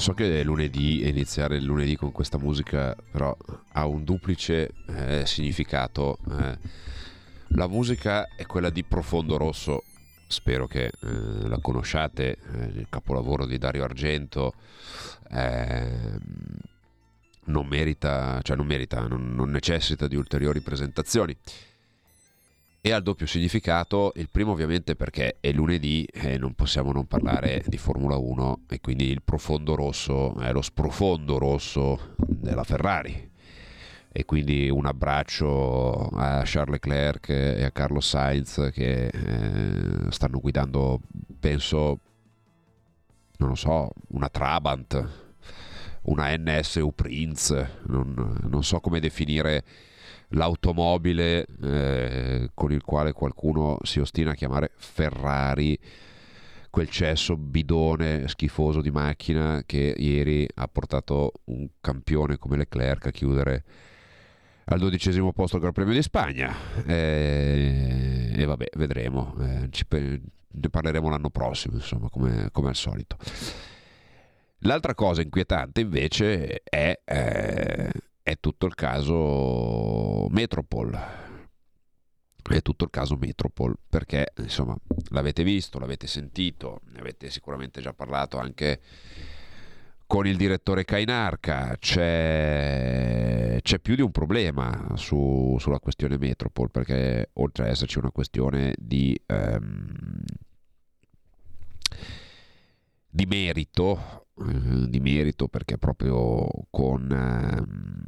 So che è lunedì e iniziare il lunedì con questa musica però ha un duplice eh, significato. eh. La musica è quella di Profondo Rosso, spero che eh, la conosciate, eh, il capolavoro di Dario Argento. ehm, non merita, cioè non merita, non- non necessita di ulteriori presentazioni e ha il doppio significato. Il primo ovviamente perché è lunedì e non possiamo non parlare di Formula 1 e quindi il profondo rosso è lo sprofondo rosso della Ferrari. E quindi un abbraccio a Charles Leclerc e a Carlos Sainz che eh, stanno guidando, penso, non lo so, una Trabant, una NSU Prince, non, non so come definire l'automobile eh, con il quale qualcuno si ostina a chiamare Ferrari, quel cesso bidone schifoso di macchina che ieri ha portato un campione come Leclerc a chiudere al dodicesimo posto al Gran Premio di Spagna. Eh, e vabbè, vedremo, eh, pe- ne parleremo l'anno prossimo, insomma, come, come al solito. L'altra cosa inquietante invece è, eh, è tutto il caso Metropol. È tutto il caso Metropol perché insomma l'avete visto, l'avete sentito, ne avete sicuramente già parlato anche con il direttore Cainarca. C'è, c'è più di un problema su- sulla questione Metropol perché oltre ad esserci una questione di, ehm, di merito, di merito perché proprio con ehm,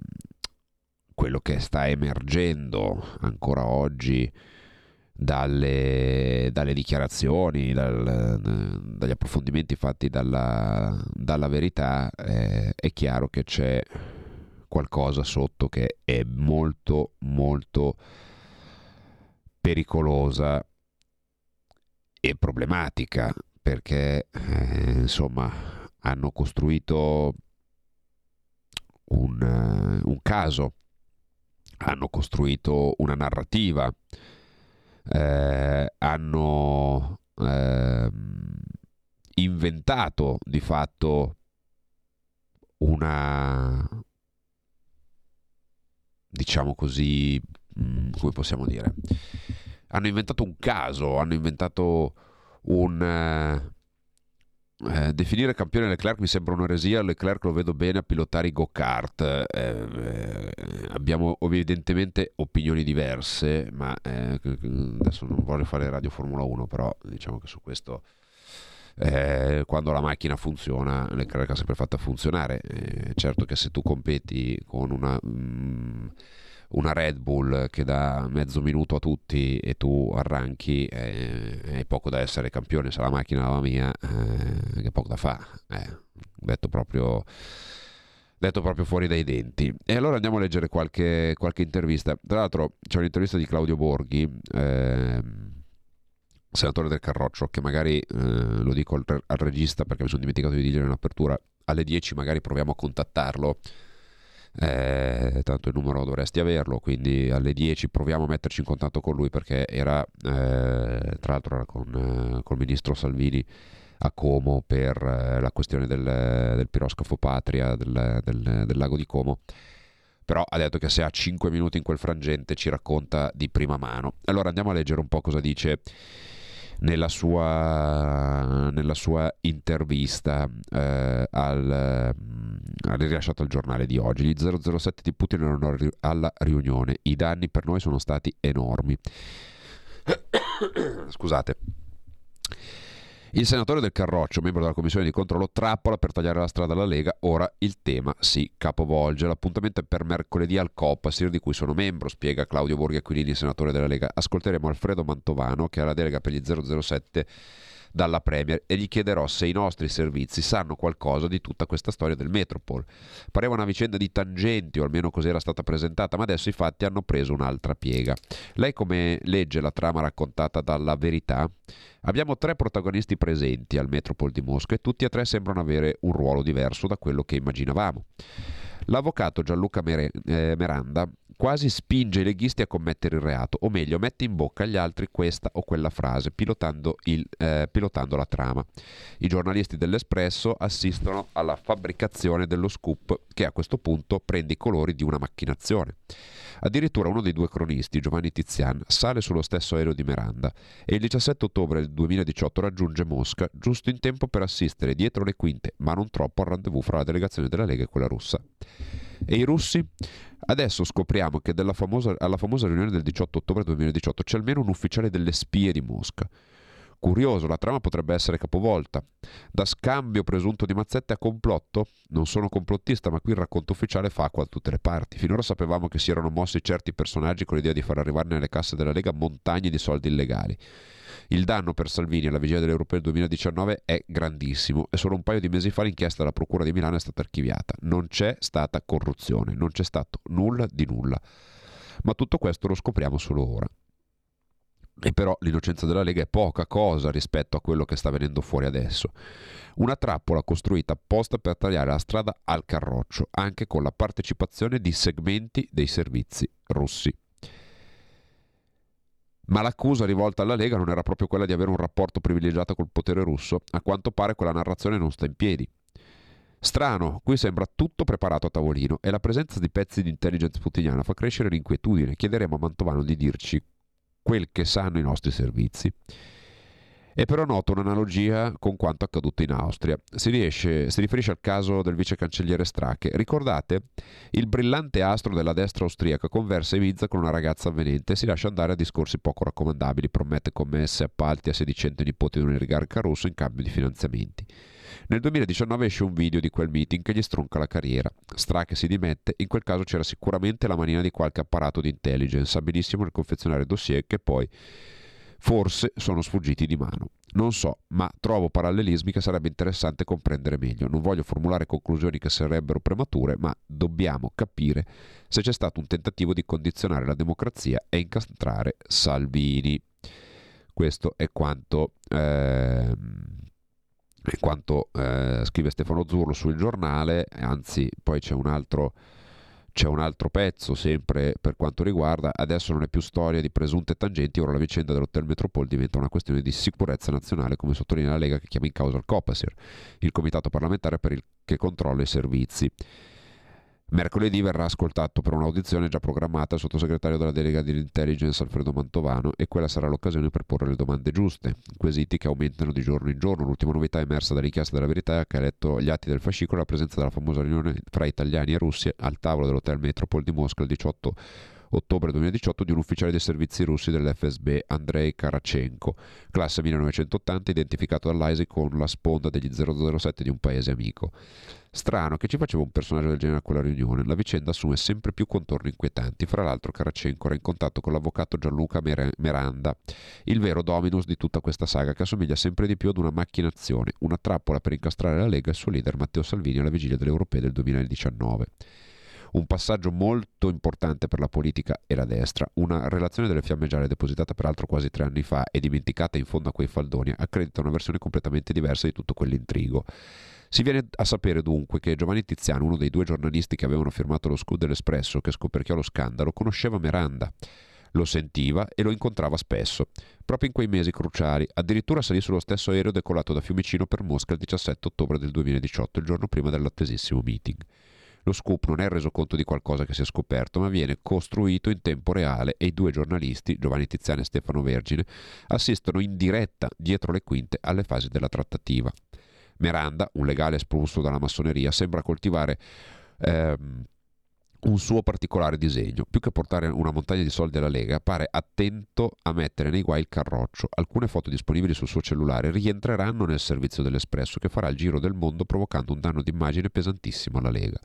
quello che sta emergendo ancora oggi dalle, dalle dichiarazioni, dal- dagli approfondimenti fatti dalla, dalla verità, eh, è chiaro che c'è qualcosa sotto che è molto molto pericolosa e problematica perché eh, insomma hanno costruito un, eh, un caso, hanno costruito una narrativa, eh, hanno ehm, inventato di fatto una diciamo così mm, come possiamo dire hanno inventato un caso hanno inventato un eh, definire campione Leclerc mi sembra un'eresia. Leclerc lo vedo bene a pilotare i go-kart. Eh, eh, abbiamo evidentemente opinioni diverse, ma eh, adesso non voglio fare radio Formula 1, però diciamo che su questo. eh, quando la macchina funziona, Leclerc ha sempre fatta funzionare. Eh, certo che se tu competi con una, mm, una Red Bull che dà mezzo minuto a tutti e tu arranchi, eh, hai poco da essere campione. Se la macchina va mia, eh, che poco da fa. Eh, detto proprio detto proprio fuori dai denti. E allora andiamo a leggere qualche, qualche intervista. Tra l'altro c'è un'intervista di Claudio Borghi, ehm, senatore del Carroccio, che magari eh, lo dico al, al regista perché mi sono dimenticato di dirlo in apertura. Alle 10 magari proviamo a contattarlo. Eh, tanto il numero dovresti averlo, quindi alle 10 proviamo a metterci in contatto con lui perché era eh, tra l'altro era con eh, col ministro Salvini a Como per eh, la questione del, del piroscafo Patria del, del- del lago di Como. Però ha detto che se ha 5 minuti in quel frangente ci racconta di prima mano. Allora andiamo a leggere un po' cosa dice nella sua, nella sua intervista eh, al, mm, rilasciata al giornale di oggi. Gli 007 di Putin erano alla riunione. I danni per noi sono stati enormi. Scusate. Il senatore del Carroccio, membro della commissione di controllo, trappola per tagliare la strada alla Lega. Ora il tema si capovolge. L'appuntamento è per mercoledì al Copasir, di cui sono membro, spiega Claudio Borghi Aquilini, senatore della Lega. Ascolteremo Alfredo Mantovano, che ha la delega per gli 007 dalla Premier e gli chiederò se i nostri servizi sanno qualcosa di tutta questa storia del Metropol. Pareva una vicenda di tangenti, o almeno così era stata presentata, ma adesso i fatti hanno preso un'altra piega. Lei come legge la trama raccontata dalla verità? Abbiamo tre protagonisti presenti al Metropol di Mosca e tutti e tre sembrano avere un ruolo diverso da quello che immaginavamo. L'avvocato Gianluca Mere- eh, Meranda quasi spinge i leghisti a commettere il reato, o meglio, mette in bocca agli altri questa o quella frase, pilotando, il, eh, pilotando la trama. I giornalisti dell'Espresso assistono alla fabbricazione dello scoop che a questo punto prende i colori di una macchinazione. Addirittura uno dei due cronisti, Giovanni Tizian, sale sullo stesso aereo di Miranda e il 17 ottobre del 2018 raggiunge Mosca giusto in tempo per assistere dietro le quinte, ma non troppo, al rendezvous fra la delegazione della Lega e quella russa. E i russi? Adesso scopriamo che famosa, alla famosa riunione del 18 ottobre 2018 c'è almeno un ufficiale delle spie di Mosca. Curioso, la trama potrebbe essere capovolta. Da scambio presunto di mazzette a complotto? Non sono complottista, ma qui il racconto ufficiale fa acqua da tutte le parti. Finora sapevamo che si erano mossi certi personaggi con l'idea di far arrivare nelle casse della Lega montagne di soldi illegali. Il danno per Salvini alla vigilia dell'Europeo 2019 è grandissimo e solo un paio di mesi fa l'inchiesta della Procura di Milano è stata archiviata. Non c'è stata corruzione, non c'è stato nulla di nulla. Ma tutto questo lo scopriamo solo ora. E però l'innocenza della Lega è poca cosa rispetto a quello che sta venendo fuori adesso. Una trappola costruita apposta per tagliare la strada al carroccio, anche con la partecipazione di segmenti dei servizi russi. Ma l'accusa rivolta alla Lega non era proprio quella di avere un rapporto privilegiato col potere russo. A quanto pare quella narrazione non sta in piedi. Strano, qui sembra tutto preparato a tavolino e la presenza di pezzi di intelligence putiniana fa crescere l'inquietudine. Chiederemo a Mantovano di dirci quel che sanno i nostri servizi. È però nota un'analogia con quanto accaduto in Austria. Si, riesce, si, riferisce al caso del vice cancelliere Strache. Ricordate? Il brillante astro della destra austriaca conversa Ibiza con una ragazza avvenente e si lascia andare a discorsi poco raccomandabili, promette commesse, appalti a sedicente nipoti di un oligarca russo in cambio di finanziamenti. Nel 2019 esce un video di quel meeting che gli stronca la carriera. Strache si dimette, in quel caso c'era sicuramente la manina di qualche apparato di intelligence, abilissimo nel confezionare dossier che poi forse sono sfuggiti di mano. Non so, ma trovo parallelismi che sarebbe interessante comprendere meglio. Non voglio formulare conclusioni che sarebbero premature, ma dobbiamo capire se c'è stato un tentativo di condizionare la democrazia e incastrare Salvini. Questo è quanto, eh, è quanto eh, scrive Stefano Zurlo sul giornale, anzi poi c'è un altro c'è un altro pezzo, sempre per quanto riguarda, adesso non è più storia di presunte tangenti, ora la vicenda dell'Hotel Metropol diventa una questione di sicurezza nazionale, come sottolinea la Lega che chiama in causa il COPASIR, il comitato parlamentare per il, che controlla i servizi. Mercoledì verrà ascoltato per un'audizione già programmata il sottosegretario della delega dell'intelligence Alfredo Mantovano e quella sarà l'occasione per porre le domande giuste, quesiti che aumentano di giorno in giorno. L'ultima novità emersa dall'inchiesta della verità è che ha letto gli atti del fascicolo la presenza della famosa riunione fra italiani e russi al tavolo dell'hotel Metropol di Mosca il 18 ottobre 2018 di un ufficiale dei servizi russi dell'FSB, Andrei Karachenko, classe 1980, identificato dall'AISI con la sponda degli 007 di un paese amico. Strano che ci faceva un personaggio del genere a quella riunione, la vicenda assume sempre più contorni inquietanti. Fra l'altro Karachenko era in contatto con l'avvocato Gianluca Meranda, il vero dominus di tutta questa saga che assomiglia sempre di più ad una macchinazione, una trappola per incastrare la Lega e il suo leader Matteo Salvini alla vigilia delle europee del 2019 un passaggio molto importante per la politica e la destra. Una relazione delle fiamme gialle depositata peraltro quasi tre anni fa e dimenticata in fondo a quei faldoni accredita una versione completamente diversa di tutto quell'intrigo. Si viene a sapere dunque che Giovanni Tiziano, uno dei due giornalisti che avevano firmato lo scudo dell'Espresso che scoperchiò lo scandalo, conosceva Miranda. Lo sentiva e lo incontrava spesso, proprio in quei mesi cruciali. Addirittura salì sullo stesso aereo decollato da Fiumicino per Mosca il 17 ottobre del 2018, il giorno prima dell'attesissimo meeting. Lo scoop non è reso conto di qualcosa che si è scoperto, ma viene costruito in tempo reale e i due giornalisti, Giovanni Tiziano e Stefano Vergine, assistono in diretta dietro le quinte alle fasi della trattativa. Miranda, un legale espulso dalla massoneria, sembra coltivare ehm, un suo particolare disegno. Più che portare una montagna di soldi alla Lega, pare attento a mettere nei guai il carroccio. Alcune foto disponibili sul suo cellulare rientreranno nel servizio dell'Espresso che farà il giro del mondo provocando un danno d'immagine pesantissimo alla Lega.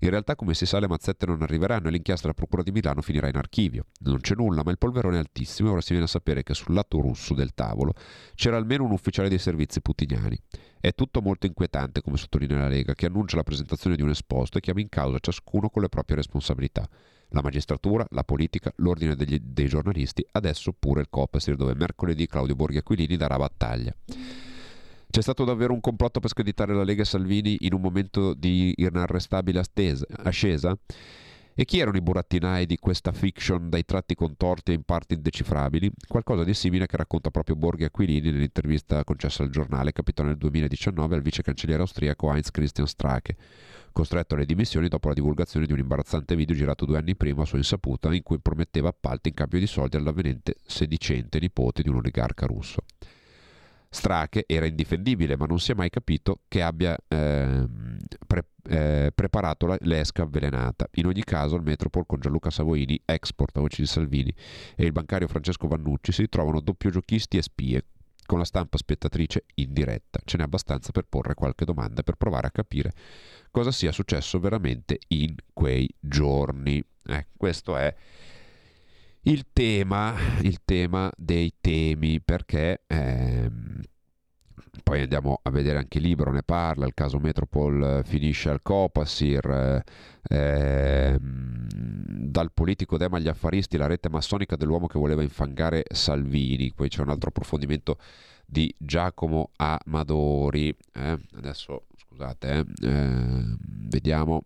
In realtà, come si sa, le mazzette non arriveranno e l'inchiesta della Procura di Milano finirà in archivio. Non c'è nulla, ma il polverone è altissimo e ora si viene a sapere che sul lato russo del tavolo c'era almeno un ufficiale dei servizi putiniani. È tutto molto inquietante, come sottolinea la Lega, che annuncia la presentazione di un esposto e chiama in causa ciascuno con le proprie responsabilità. La magistratura, la politica, l'ordine degli- dei giornalisti, adesso pure il Copasir, dove mercoledì Claudio Borghi Aquilini darà battaglia. C'è stato davvero un complotto per screditare la Lega e Salvini in un momento di inarrestabile astesa- ascesa? E chi erano i burattinai di questa fiction dai tratti contorti e in parte indecifrabili? Qualcosa di simile che racconta proprio Borghi Aquilini nell'intervista concessa al giornale, capitano nel 2019 al vice cancelliere austriaco Heinz Christian Strache, costretto alle dimissioni dopo la divulgazione di un imbarazzante video girato due anni prima a sua insaputa in cui prometteva appalti in cambio di soldi all'avvenente sedicente nipote di un oligarca russo. Strache era indifendibile, ma non si è mai capito che abbia ehm, pre- eh, preparato la- l'esca avvelenata. In ogni caso, il Metropol con Gianluca Savoini, ex portavoce di Salvini, e il bancario Francesco Vannucci si ritrovano doppio giochisti e spie, con la stampa spettatrice in diretta. Ce n'è abbastanza per porre qualche domanda per provare a capire cosa sia successo veramente in quei giorni. Eh, questo è il tema, il tema dei temi, perché ehm, poi andiamo a vedere anche il libro, ne parla, il caso Metropol eh, finisce al Copasir, eh, ehm, dal politico Dema agli affaristi, la rete massonica dell'uomo che voleva infangare Salvini, poi c'è un altro approfondimento di Giacomo Amadori, eh, adesso scusate, eh, ehm, vediamo.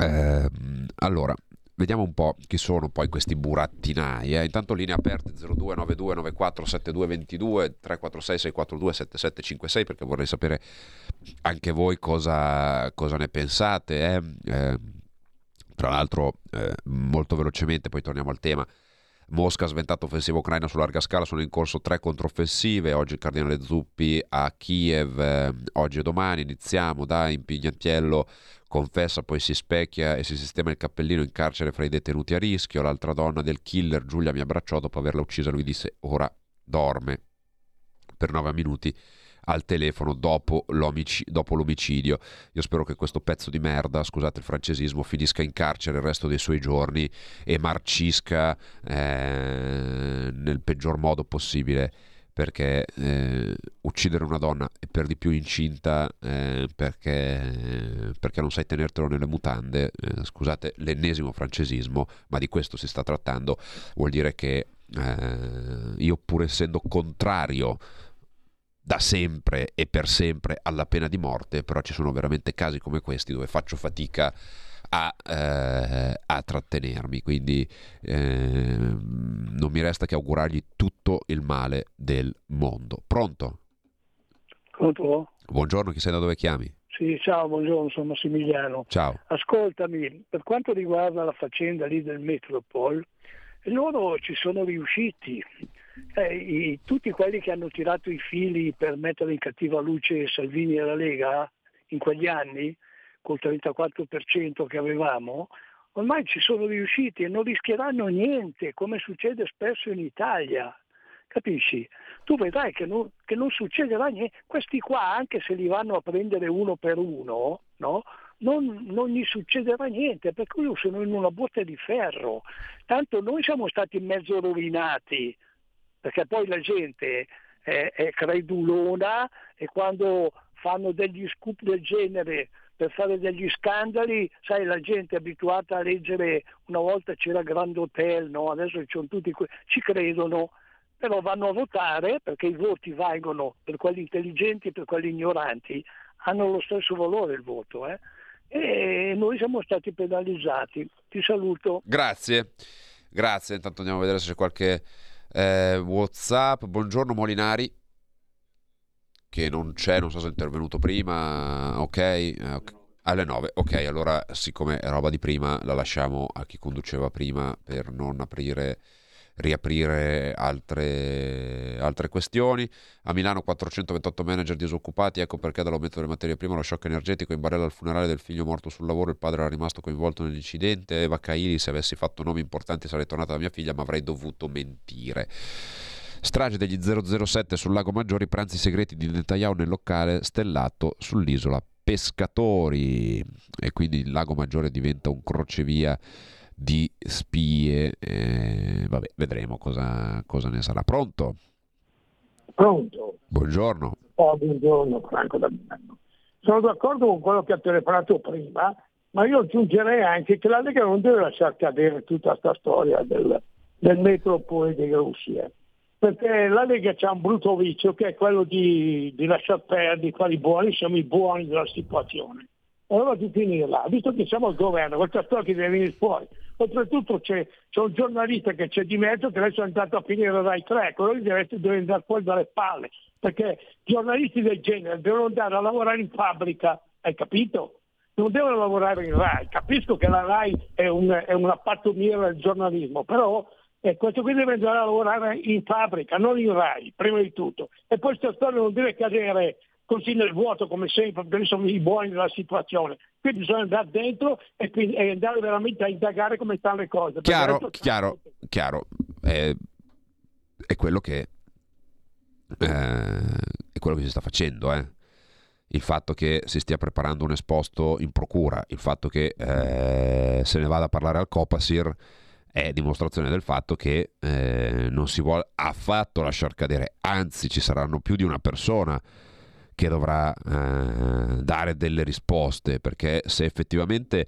Ehm, allora, vediamo un po' chi sono poi questi burattinai. eh. Intanto linee aperte 0292 94 7222 346 642 7756 perché vorrei sapere anche voi cosa, cosa ne pensate. eh. Eh, tra l'altro, eh, molto velocemente, poi torniamo al tema. Mosca ha sventato offensiva ucraina su larga scala, sono in corso tre controffensive, oggi il cardinale Zuppi a Kiev, eh, oggi e domani iniziamo, dai, Impignatiello confessa, poi si specchia e si sistema il cappellino in carcere fra i detenuti a rischio, l'altra donna del killer Giulia mi abbracciò dopo averla uccisa, lui disse ora dorme. Per nove minuti al telefono dopo, dopo l'omicidio. Io spero che questo pezzo di merda, scusate il francesismo, finisca in carcere il resto dei suoi giorni e marcisca eh, nel peggior modo possibile perché eh, uccidere una donna e per di più incinta eh, perché, perché non sai tenertelo nelle mutande, eh, scusate l'ennesimo francesismo, ma di questo si sta trattando, vuol dire che eh, io pur essendo contrario da sempre e per sempre alla pena di morte, però ci sono veramente casi come questi dove faccio fatica a, eh, a trattenermi, quindi eh, non mi resta che augurargli tutto il male del mondo. Pronto? Pronto? Buongiorno, chi sei da dove chiami? Sì, ciao, buongiorno, sono Massimiliano. Ciao. Ascoltami, per quanto riguarda la faccenda lì del Metropol, loro ci sono riusciti. Eh, i- tutti quelli che hanno tirato i fili per mettere in cattiva luce Salvini e la Lega in quegli anni, col 34% che avevamo, ormai ci sono riusciti e non rischieranno niente, come succede spesso in Italia. Capisci? Tu vedrai che non, che non succederà niente. Questi qua, anche se li vanno a prendere uno per uno, no? non, non gli succederà niente, perché loro sono in una botte di ferro. Tanto noi siamo stati mezzo rovinati, perché poi la gente è, è credulona e quando fanno degli scoop del genere per fare degli scandali, sai, la gente è abituata a leggere, una volta c'era Grand Hotel, no? adesso ci sono tutti que- ci credono, però vanno a votare perché i voti valgono per quelli intelligenti e per quelli ignoranti, hanno lo stesso valore il voto. eh. E noi siamo stati penalizzati. Ti saluto. Grazie, grazie. Intanto andiamo a vedere se c'è qualche eh, WhatsApp. Buongiorno Molinari, che non c'è, non so se è intervenuto prima. Ok, eh, alle 9. Ok, allora siccome è roba di prima, la lasciamo a chi conduceva prima per non aprire riaprire altre, altre questioni. A Milano 428 manager disoccupati, ecco perché dall'aumento delle materie prime lo shock energetico in barella al funerale del figlio morto sul lavoro, il padre era rimasto coinvolto nell'incidente, Eva Caili se avessi fatto nomi importanti sarei tornata da mia figlia ma avrei dovuto mentire. Strage degli 007 sul lago Maggiore, pranzi segreti di Netanyahu nel locale stellato sull'isola Pescatori e quindi il lago Maggiore diventa un crocevia di spie. eh, vabbè, vedremo cosa, cosa ne sarà. Pronto? Pronto? Buongiorno. Oh, buongiorno Franco da Milano. Sono d'accordo con quello che ha telefonato prima, ma io aggiungerei anche che la Lega non deve lasciare cadere tutta questa storia del, del metropole di Russia. Perché la Lega c'ha un brutto vizio che è quello di, di lasciar perdere, quelli buoni, siamo i buoni della situazione. Allora di finirla, visto che siamo al governo, questa storia deve venire fuori. Oltretutto c'è, c'è un giornalista che c'è di mezzo che adesso è andato a finire Rai 3, quello lì deve, deve andare fuori dalle palle, perché giornalisti del genere devono andare a lavorare in fabbrica, hai capito? Non devono lavorare in Rai, capisco che la Rai è, un, è una pattumiera del giornalismo, però eh, questo qui deve andare a lavorare in fabbrica, non in Rai, prima di tutto. E poi questa storia non deve cadere così nel vuoto come sempre, perché sono i buoni della situazione. Qui bisogna andare dentro e, quindi- e andare veramente a indagare come stanno le cose. Chiaro, adesso- chiaro, chiaro. È, è quello che eh, è quello che si sta facendo, eh. Il fatto che si stia preparando un esposto in procura, il fatto che eh, se ne vada a parlare al Copasir è dimostrazione del fatto che eh, non si vuole affatto lasciar cadere, anzi ci saranno più di una persona che dovrà eh, dare delle risposte, perché se effettivamente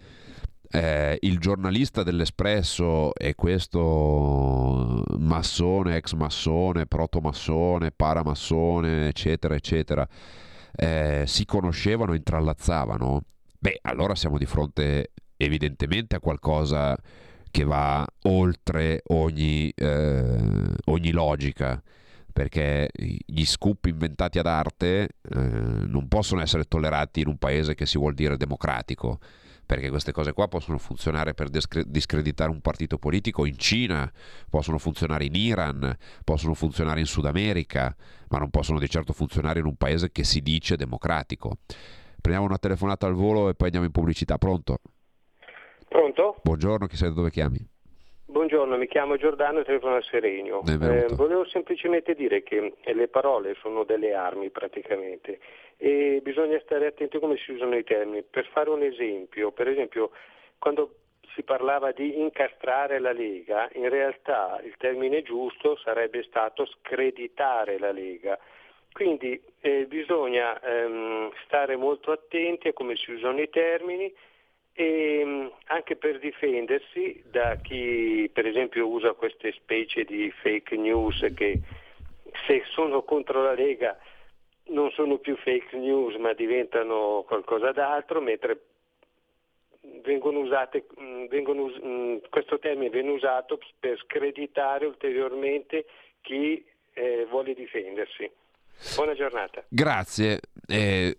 eh, il giornalista dell'Espresso e questo massone, ex massone, protomassone, paramassone, eccetera, eccetera, eh, si conoscevano, intrallazzavano, beh, allora siamo di fronte evidentemente a qualcosa che va oltre ogni, eh, ogni logica perché gli scoop inventati ad arte eh, non possono essere tollerati in un paese che si vuol dire democratico perché queste cose qua possono funzionare per discre- discreditare un partito politico in Cina, possono funzionare in Iran, possono funzionare in Sud America, ma non possono di certo funzionare in un paese che si dice democratico. Prendiamo una telefonata al volo e poi andiamo in pubblicità. Pronto? Pronto? Buongiorno, chi sei da dove chiami? Buongiorno, mi chiamo Giordano e telefono a Serenio. Eh, volevo semplicemente dire che eh, le parole sono delle armi praticamente e bisogna stare attenti a come si usano i termini. Per fare un esempio, per esempio quando si parlava di incastrare la Lega, in realtà il termine giusto sarebbe stato screditare la Lega. Quindi eh, bisogna ehm, stare molto attenti a come si usano i termini e mh, anche per difendersi da chi per esempio usa queste specie di fake news che se sono contro la Lega non sono più fake news ma diventano qualcosa d'altro mentre vengono usate, mh, vengono mh, questo termine viene usato per screditare ulteriormente chi eh, vuole difendersi. Buona giornata. Grazie. Eh,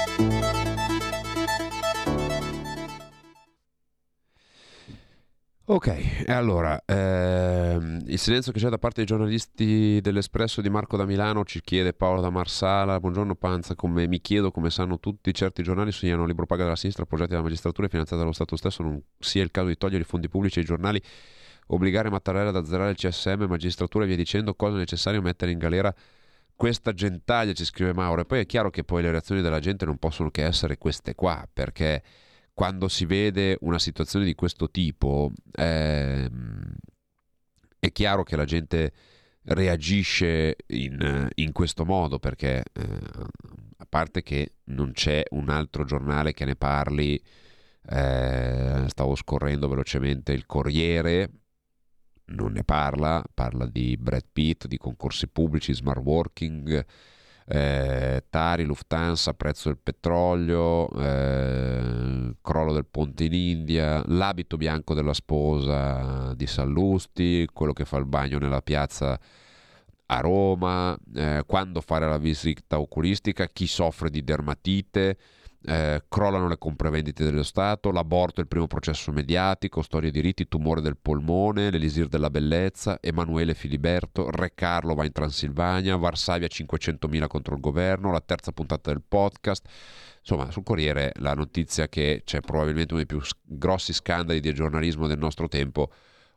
Ok, allora, ehm, il silenzio che c'è da parte dei giornalisti dell'Espresso di Marco da Milano ci chiede Paolo da Marsala, buongiorno Panza, come mi chiedo come sanno tutti, certi giornali segnano libro paga della sinistra, appoggiati dalla magistratura e finanziati dallo Stato stesso, non sia il caso di togliere i fondi pubblici ai giornali, obbligare Mattarella ad azzerare il CSM, magistratura e via dicendo, cosa è necessario mettere in galera questa gentaglia, ci scrive Mauro, e poi è chiaro che poi le reazioni della gente non possono che essere queste qua, perché quando si vede una situazione di questo tipo, ehm, è chiaro che la gente reagisce in, in questo modo perché eh, a parte che non c'è un altro giornale che ne parli, eh, stavo scorrendo velocemente il Corriere, non ne parla, parla di Brad Pitt, di concorsi pubblici, smart working, eh, Tari, Lufthansa, prezzo del petrolio, eh, crollo del ponte in India, l'abito bianco della sposa di Sallusti, quello che fa il bagno nella piazza a Roma, eh, quando fare la visita oculistica, chi soffre di dermatite, eh, crollano le compravendite dello Stato, l'aborto è il primo processo mediatico, storia di riti, tumore del polmone, l'elisir della bellezza, Emanuele Filiberto, Re Carlo va in Transilvania, Varsavia 500.000 contro il governo, la terza puntata del podcast. Insomma, sul Corriere la notizia che c'è probabilmente uno dei più grossi scandali di giornalismo del nostro tempo,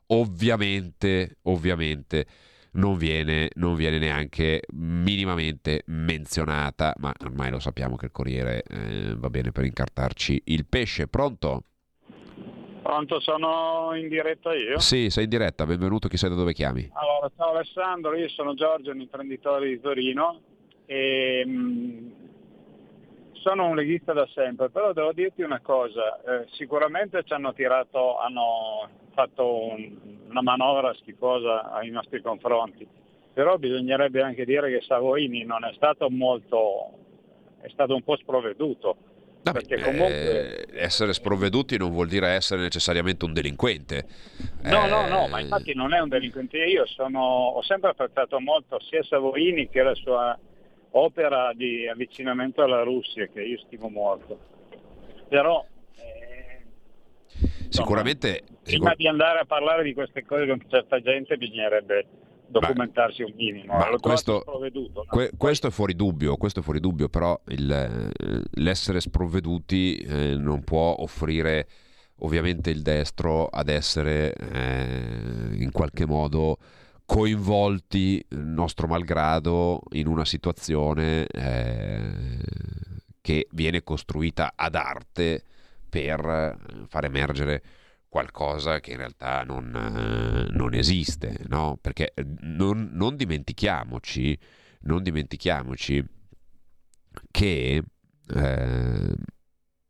ovviamente, ovviamente non viene, non viene, neanche minimamente menzionata, ma ormai lo sappiamo che il Corriere eh, va bene per incartarci il pesce. Pronto? Pronto, sono in diretta io? Sì, sei in diretta, benvenuto, chi sei da dove chiami? Allora, ciao Alessandro, io sono Giorgio, un imprenditore di Torino e mh, sono un leghista da sempre, però devo dirti una cosa, eh, sicuramente ci hanno tirato, hanno fatto un, una manovra schifosa ai nostri confronti, però bisognerebbe anche dire che Savoini non è stato molto, è stato un po' sprovveduto. Vabbè, perché comunque... eh, essere sprovveduti non vuol dire essere necessariamente un delinquente. No, no, no, Eh, ma infatti non è un delinquente. Io sono, ho sempre apprezzato molto sia Savoini che la sua opera di avvicinamento alla Russia, che io stimo molto. Però, eh, Sicuramente, prima sicur- di andare a parlare di queste cose con certa gente bisognerebbe documentarsi un minimo. ma questo- sprovveduto, no? que- questo è fuori dubbio, questo è fuori dubbio, però il, eh, l'essere sprovveduti eh, non può offrire ovviamente il destro ad essere eh, in qualche modo coinvolti, nostro malgrado, in una situazione eh, che viene costruita ad arte per far emergere qualcosa che in realtà non, eh, non esiste, no? Perché eh, non, non dimentichiamoci, non dimentichiamoci che eh,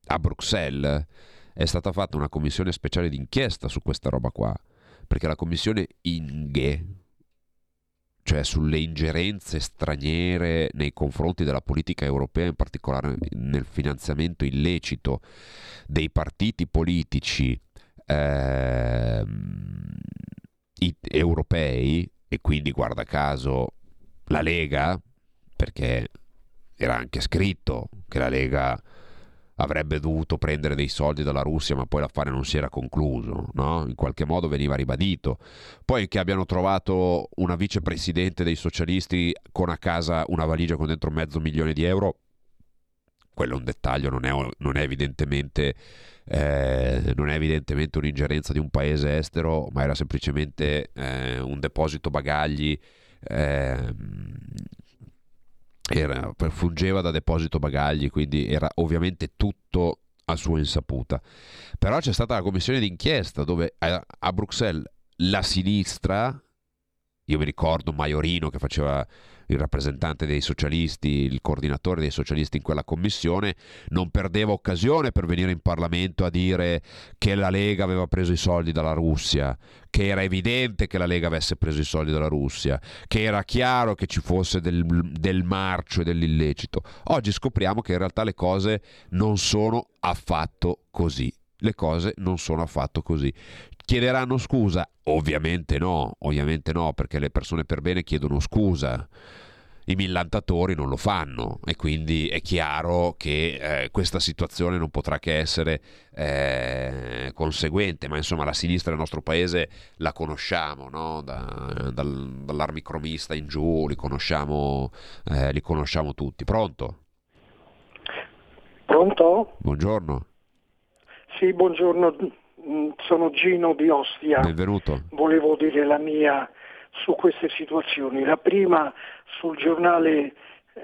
a Bruxelles è stata fatta una commissione speciale d'inchiesta su questa roba qua, perché la commissione Inghe, cioè sulle ingerenze straniere nei confronti della politica europea, in particolare nel finanziamento illecito dei partiti politici i- europei, e quindi guarda caso la Lega, perché era anche scritto che la Lega avrebbe dovuto prendere dei soldi dalla Russia, ma poi l'affare non si era concluso, no? In qualche modo veniva ribadito. Poi che abbiano trovato una vicepresidente dei socialisti con a casa una valigia con dentro mezzo milione di euro, quello è un dettaglio, non è, non è evidentemente eh, non è evidentemente un'ingerenza di un paese estero, ma era semplicemente eh, un deposito bagagli. ehm, era- fungeva da deposito bagagli, quindi era ovviamente tutto a sua insaputa. Però c'è stata la commissione d'inchiesta dove a, a Bruxelles la sinistra, io mi ricordo Maiorino che faceva il rappresentante dei socialisti, il coordinatore dei socialisti in quella commissione, non perdeva occasione per venire in Parlamento a dire che la Lega aveva preso i soldi dalla Russia, che era evidente che la Lega avesse preso i soldi dalla Russia, che era chiaro che ci fosse del, del marcio e dell'illecito. Oggi scopriamo che in realtà le cose non sono affatto così. Le cose non sono affatto così. Chiederanno scusa? Ovviamente no, ovviamente no, perché le persone per bene chiedono scusa. I millantatori non lo fanno e quindi è chiaro che eh, questa situazione non potrà che essere eh, conseguente, ma insomma la sinistra del nostro paese la conosciamo, no? Da- dal- dall'armicromista in giù, li conosciamo, eh, li conosciamo tutti. Pronto? Pronto? Buongiorno, Sì, buongiorno, sono Gino di Ostia. benvenuto. Volevo dire la mia su queste situazioni. La prima sul giornale eh,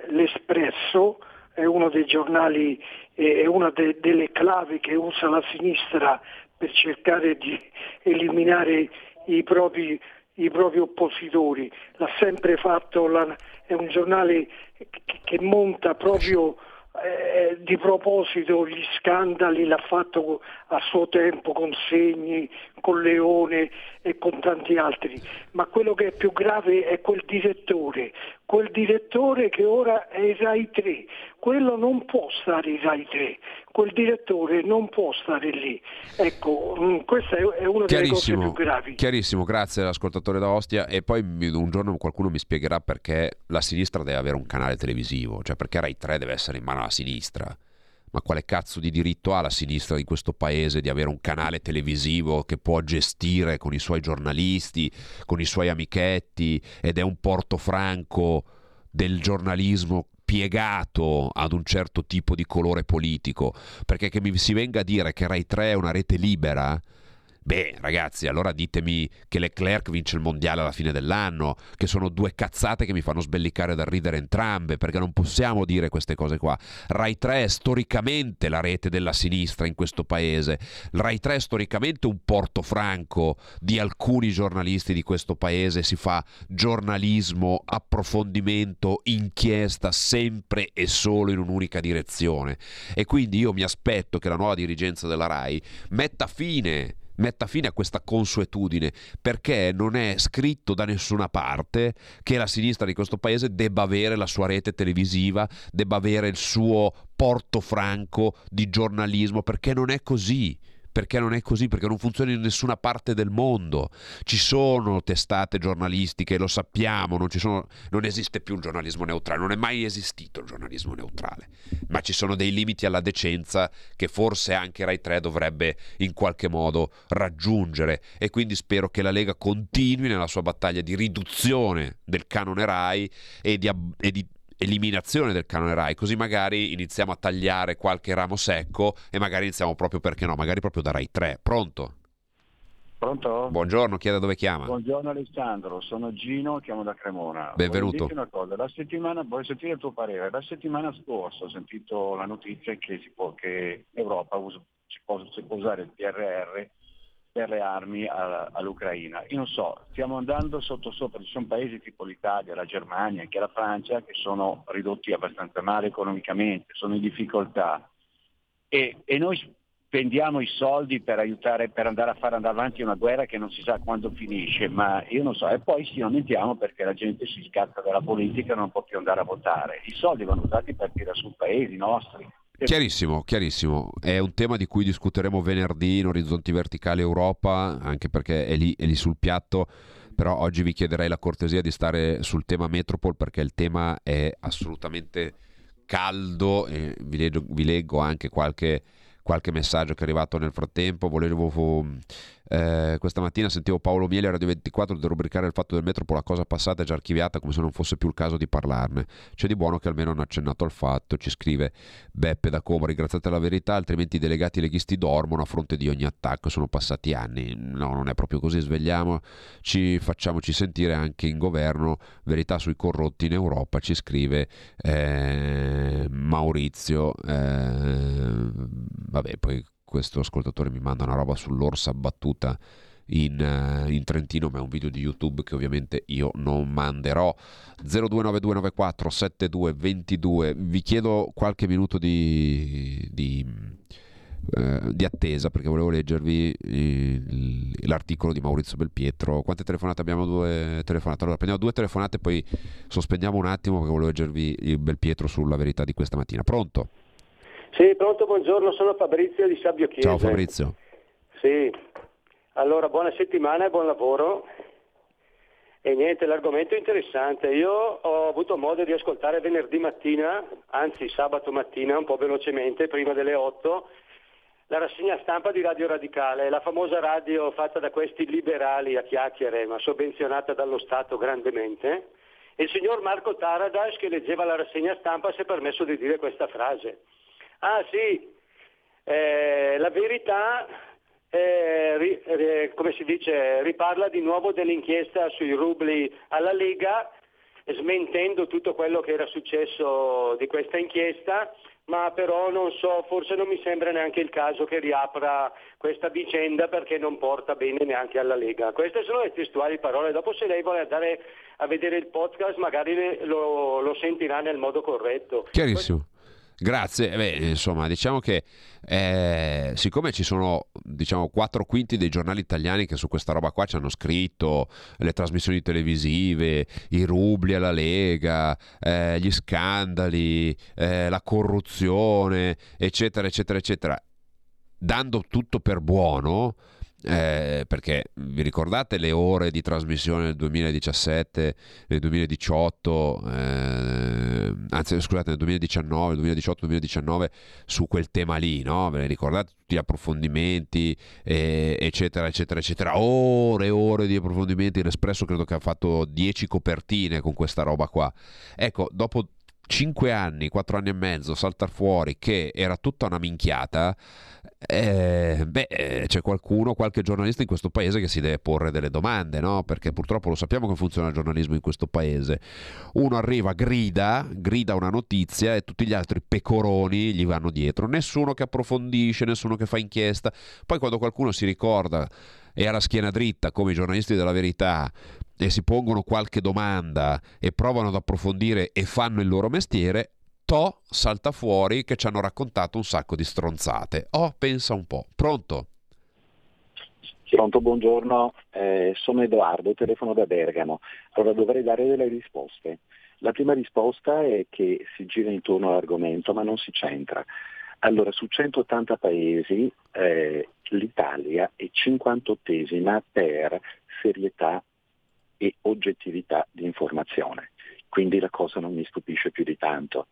L'Espresso, è uno dei giornali, è una de- delle clavi che usa la sinistra per cercare di eliminare i propri, i propri oppositori. L'ha sempre fatto, la- è un giornale che, che monta proprio eh, di proposito gli scandali, l'ha fatto a suo tempo con Segni, con Leone e con tanti altri, ma quello che è più grave è quel direttore, quel direttore che ora è Rai 3, quello non può stare in Rai 3, quel direttore non può stare lì. Ecco, mm, questa è una delle cose più gravi. chiarissimo, grazie all'ascoltatore da Ostia e poi un giorno qualcuno mi spiegherà perché la sinistra deve avere un canale televisivo, cioè perché Rai 3 deve essere in mano alla sinistra. Ma quale cazzo di diritto ha la sinistra di questo paese di avere un canale televisivo che può gestire con i suoi giornalisti, con i suoi amichetti ed è un porto franco del giornalismo piegato ad un certo tipo di colore politico? Perché che mi si venga a dire che Rai 3 è una rete libera? Beh, ragazzi, allora ditemi che Leclerc vince il mondiale alla fine dell'anno, che sono due cazzate che mi fanno sbellicare da ridere entrambe, perché non possiamo dire queste cose qua. Rai 3 è storicamente la rete della sinistra in questo paese. Rai 3 è storicamente un porto franco di alcuni giornalisti di questo paese, si fa giornalismo, approfondimento, inchiesta sempre e solo in un'unica direzione. E quindi io mi aspetto che la nuova dirigenza della Rai metta fine metta fine a questa consuetudine perché non è scritto da nessuna parte che la sinistra di questo paese debba avere la sua rete televisiva, debba avere il suo porto franco di giornalismo perché non è così. Perché non è così? Perché non funziona in nessuna parte del mondo. Ci sono testate giornalistiche, lo sappiamo, non, sono- non esiste più un giornalismo neutrale, non è mai esistito il giornalismo neutrale, ma ci sono dei limiti alla decenza che forse anche Rai 3 dovrebbe in qualche modo raggiungere e quindi spero che la Lega continui nella sua battaglia di riduzione del canone Rai e di, e di eliminazione del canone Rai, così magari iniziamo a tagliare qualche ramo secco e magari iniziamo proprio perché no, magari proprio da Rai 3. Pronto? Pronto? Buongiorno, chi è da dove chiama? Buongiorno Alessandro, sono Gino, chiamo da Cremona. Benvenuto. Voglio una cosa, la settimana, voglio sentire il tuo parere. La settimana scorsa ho sentito la notizia che, si può, che Europa us- si, può, si può usare il PRR per le armi all'Ucraina. Io non so, stiamo andando sotto sopra, ci sono paesi tipo l'Italia, la Germania, anche la Francia che sono ridotti abbastanza male economicamente, sono in difficoltà e, e noi spendiamo i soldi per aiutare, per andare a fare andare avanti una guerra che non si sa quando finisce, ma io non so, e poi ci lamentiamo perché la gente si scazza dalla politica e non può più andare a votare. I soldi vanno usati per tirare su paesi nostri. Chiarissimo, chiarissimo. È un tema di cui discuteremo venerdì in Orizzonti Verticali Europa, anche perché è lì, è lì sul piatto. Però oggi vi chiederei la cortesia di stare sul tema Metropol perché il tema è assolutamente caldo. E vi, leggo, vi leggo anche qualche, qualche messaggio che è arrivato nel frattempo. Volevo, eh, questa mattina sentivo Paolo Miele a Radio 24 derubricare il fatto del Metropol, la cosa passata è già archiviata come se non fosse più il caso di parlarne. C'è di buono che almeno hanno accennato al fatto, ci scrive Beppe da Como, ringraziate la verità, altrimenti i delegati leghisti dormono a fronte di ogni attacco, sono passati anni. No, non è proprio così, svegliamoci, facciamoci sentire anche in governo, verità sui corrotti in Europa, ci scrive eh, Maurizio. eh, vabbè, poi questo ascoltatore mi manda una roba sull'orsa abbattuta in, eh, in Trentino, ma è un video di YouTube che ovviamente io non manderò. 0292947222. Vi chiedo qualche minuto di, di, eh, di attesa perché volevo leggervi il- l'articolo di Maurizio Belpietro. Quante telefonate abbiamo? Due telefonate. Allora, prendiamo due telefonate, poi sospendiamo un attimo perché volevo leggervi il Belpietro sulla verità di questa mattina. Pronto? Sì, pronto, buongiorno, sono Fabrizio di Sabbio Chiesa. Ciao Fabrizio. Sì, allora buona settimana e buon lavoro. E niente, l'argomento è interessante. Io ho avuto modo di ascoltare venerdì mattina, anzi sabato mattina, un po' velocemente, prima delle 8, la rassegna stampa di Radio Radicale, la famosa radio fatta da questi liberali a chiacchiere, ma sovvenzionata dallo Stato grandemente. E il signor Marco Taradas, che leggeva la rassegna stampa, si è permesso di dire questa frase. Ah sì, eh, la verità, eh, ri- eh, come si dice, riparla di nuovo dell'inchiesta sui rubli alla Lega smentendo tutto quello che era successo di questa inchiesta, ma però non so, forse non mi sembra neanche il caso che riapra questa vicenda perché non porta bene neanche alla Lega. Queste sono le testuali parole, dopo se lei vuole andare a vedere il podcast magari lo, lo sentirà nel modo corretto. Chiarissimo. Grazie. Eh Beh, insomma, diciamo che eh, siccome ci sono diciamo quattro quinti dei giornali italiani che su questa roba qua ci hanno scritto le trasmissioni televisive, i rubli alla Lega, eh, gli scandali, eh, la corruzione, eccetera, eccetera, eccetera, dando tutto per buono. Eh, perché vi ricordate le ore di trasmissione nel 2017, nel 2018, eh, anzi scusate nel 2019, 2018, 2019 su quel tema lì, no? Ve ne ricordate tutti gli approfondimenti, eh, eccetera, eccetera, eccetera, ore e ore di approfondimenti, l'Espresso credo che ha fatto 10 copertine con questa roba qua. Ecco, dopo 5 anni, 4 anni e mezzo, saltar fuori che era tutta una minchiata, eh, beh, eh, c'è qualcuno, qualche giornalista in questo paese che si deve porre delle domande, no? Perché purtroppo lo sappiamo come funziona il giornalismo in questo paese. Uno arriva, grida, grida una notizia e tutti gli altri pecoroni gli vanno dietro. Nessuno che approfondisce, nessuno che fa inchiesta. Poi quando qualcuno si ricorda e ha la schiena dritta, come i giornalisti della verità, e si pongono qualche domanda e provano ad approfondire e fanno il loro mestiere, To salta fuori che ci hanno raccontato un sacco di stronzate. Oh, pensa un po'. Pronto? Pronto, buongiorno, Eh, sono Edoardo, telefono da Bergamo. Allora dovrei dare delle risposte. La prima risposta è che si gira intorno all'argomento ma non si centra. Allora, su 180 paesi eh, l'Italia è 58esima per serietà e oggettività di informazione, quindi la cosa non mi stupisce più di tanto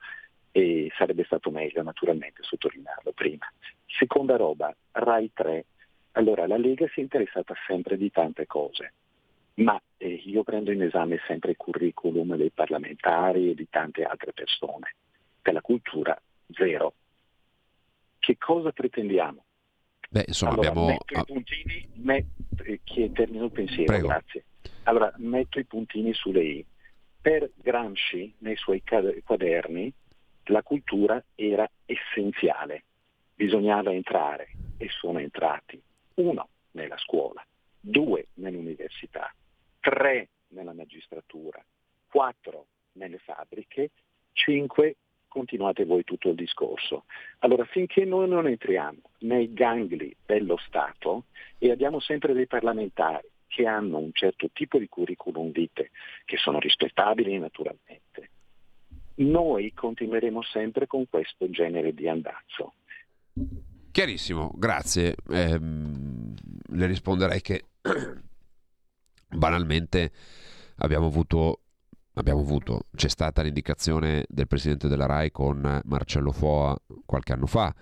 e sarebbe stato meglio naturalmente sottolinearlo prima. Seconda roba, Rai 3. Allora, la Lega si è interessata sempre di tante cose, ma eh, io prendo in esame sempre il curriculum dei parlamentari e di tante altre persone. Per la cultura, zero. Che cosa pretendiamo? Beh, insomma, allora, abbiamo... metto i puntini, met- eh, termino il pensiero, Prego. grazie. Allora, metto i puntini sulle i. Per Gramsci, nei suoi quaderni, la cultura era essenziale, bisognava entrare e sono entrati. Uno, nella scuola, due, nell'università, tre, nella magistratura, quattro, nelle fabbriche, cinque, continuate voi tutto il discorso. Allora, finché noi non entriamo nei gangli dello Stato e abbiamo sempre dei parlamentari che hanno un certo tipo di curriculum vitae, che sono rispettabili naturalmente, noi continueremo sempre con questo genere di andazzo. Chiarissimo, grazie. Ehm, le risponderei che banalmente abbiamo avuto, abbiamo avuto, c'è stata l'indicazione del presidente della RAI con Marcello Foa qualche anno fa.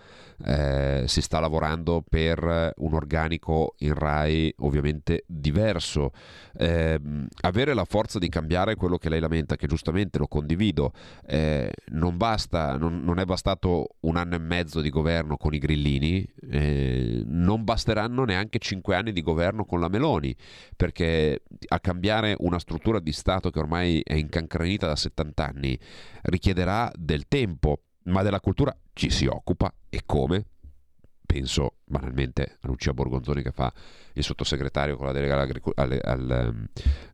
Eh, si sta lavorando per un organico in RAI ovviamente diverso. Ehm, avere la forza di cambiare quello che lei lamenta, che giustamente lo condivido, eh, non basta, non, non è bastato un anno e mezzo di governo con i grillini, eh, non basteranno neanche cinque anni di governo con la Meloni, perché a cambiare una struttura di Stato che ormai è incancrenita da 70 anni richiederà del tempo, ma della cultura ci si occupa e come? Penso banalmente a Lucia Borgonzoni che fa il sottosegretario con la delega alle- al, ehm,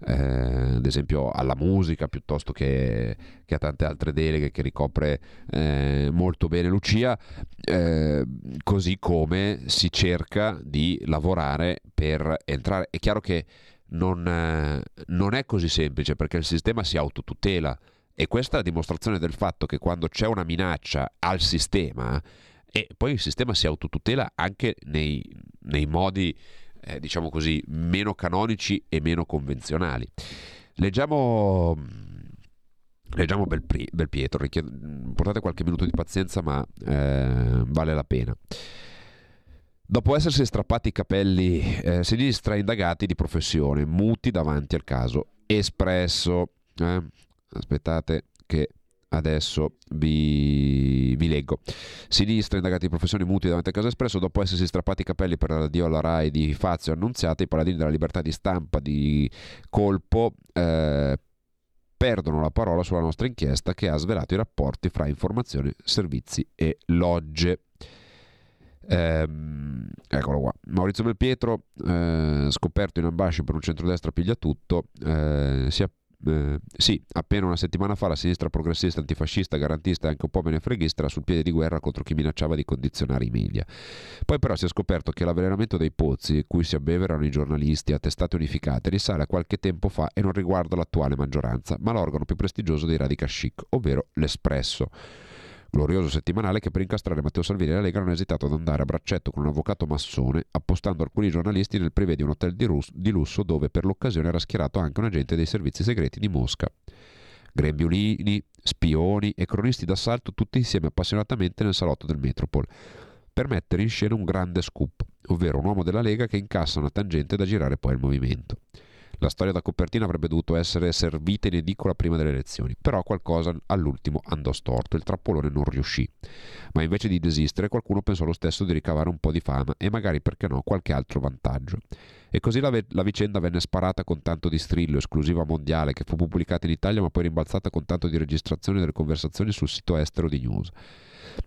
eh, ad esempio alla musica piuttosto che, che a tante altre deleghe che ricopre eh, molto bene Lucia, eh, così come si cerca di lavorare per entrare. È chiaro che non, eh, non è così semplice perché il sistema si autotutela. E questa è la dimostrazione del fatto che quando c'è una minaccia al sistema e poi il sistema si autotutela anche nei, nei modi eh, diciamo così meno canonici e meno convenzionali. Leggiamo leggiamo Belpietro portate qualche minuto di pazienza ma eh, vale la pena Dopo essersi strappati i capelli, eh, sinistra indagati di professione, muti davanti al caso Espresso. Eh, aspettate che adesso vi, vi leggo. Sinistra indagati di professione muti davanti al caso Espresso. Dopo essersi strappati i capelli per l'addio alla RAI di Fazio annunziata, i paladini della libertà di stampa di colpo. Eh, perdono la parola sulla nostra inchiesta che ha svelato i rapporti fra informazioni, servizi e logge. Ehm, eccolo qua. Maurizio Belpietro, eh, scoperto in ambascio per un centrodestra piglia tutto, eh, si è eh, sì, appena una settimana fa la sinistra progressista, antifascista, garantista e anche un po' menefreghista era sul piede di guerra contro chi minacciava di condizionare i media. Poi però si è scoperto che l'avvelenamento dei pozzi, cui si abbeverano i giornalisti a testate unificate, risale a qualche tempo fa e non riguarda l'attuale maggioranza, ma l'organo più prestigioso dei radical chic, ovvero l'Espresso glorioso settimanale che per incastrare Matteo Salvini e la Lega non ha esitato ad andare a braccetto con un avvocato massone, appostando alcuni giornalisti nel privé di un hotel di, rus- di lusso dove per l'occasione era schierato anche un agente dei servizi segreti di Mosca. Grembiulini, spioni e cronisti d'assalto tutti insieme appassionatamente nel salotto del Metropol, per mettere in scena un grande scoop, ovvero un uomo della Lega che incassa una tangente da girare poi al movimento. La storia da copertina avrebbe dovuto essere servita in edicola prima delle elezioni, però qualcosa all'ultimo andò storto, il trappolone non riuscì. Ma invece di desistere qualcuno pensò lo stesso di ricavare un po' di fama e magari, perché no, qualche altro vantaggio. E così la, ve- la vicenda venne sparata con tanto di strillo, esclusiva mondiale, che fu pubblicata in Italia ma poi rimbalzata con tanto di registrazioni delle conversazioni sul sito estero di News.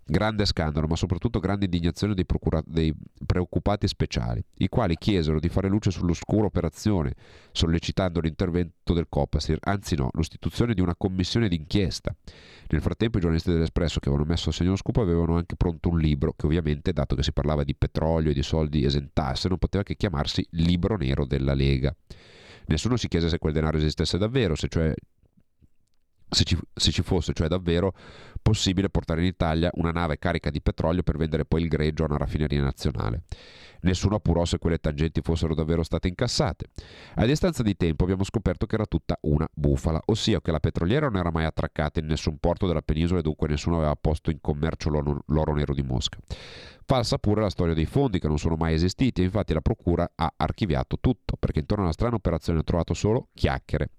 Grande scandalo, ma soprattutto grande indignazione dei, procura- dei, preoccupati speciali, i quali chiesero di fare luce sull'oscura operazione, sollecitando l'intervento del Copasir, anzi no, l'istituzione di una commissione d'inchiesta. Nel frattempo i giornalisti dell'Espresso che avevano messo a segno lo scopo avevano anche pronto un libro che ovviamente, dato che si parlava di petrolio e di soldi esentasse, non poteva che chiamarsi Libro Nero della Lega. Nessuno si chiese se quel denaro esistesse davvero, se cioè se ci, se ci, fosse cioè davvero possibile portare in Italia una nave carica di petrolio per vendere poi il greggio a una raffineria nazionale. Nessuno appurò se quelle tangenti fossero davvero state incassate. A distanza di tempo abbiamo scoperto che era tutta una bufala, ossia che la petroliera non era mai attraccata in nessun porto della penisola e dunque nessuno aveva posto in commercio l'oro, l'oro nero di Mosca. Falsa pure la storia dei fondi che non sono mai esistiti infatti la procura ha archiviato tutto perché intorno alla strana operazione ha trovato solo chiacchiere.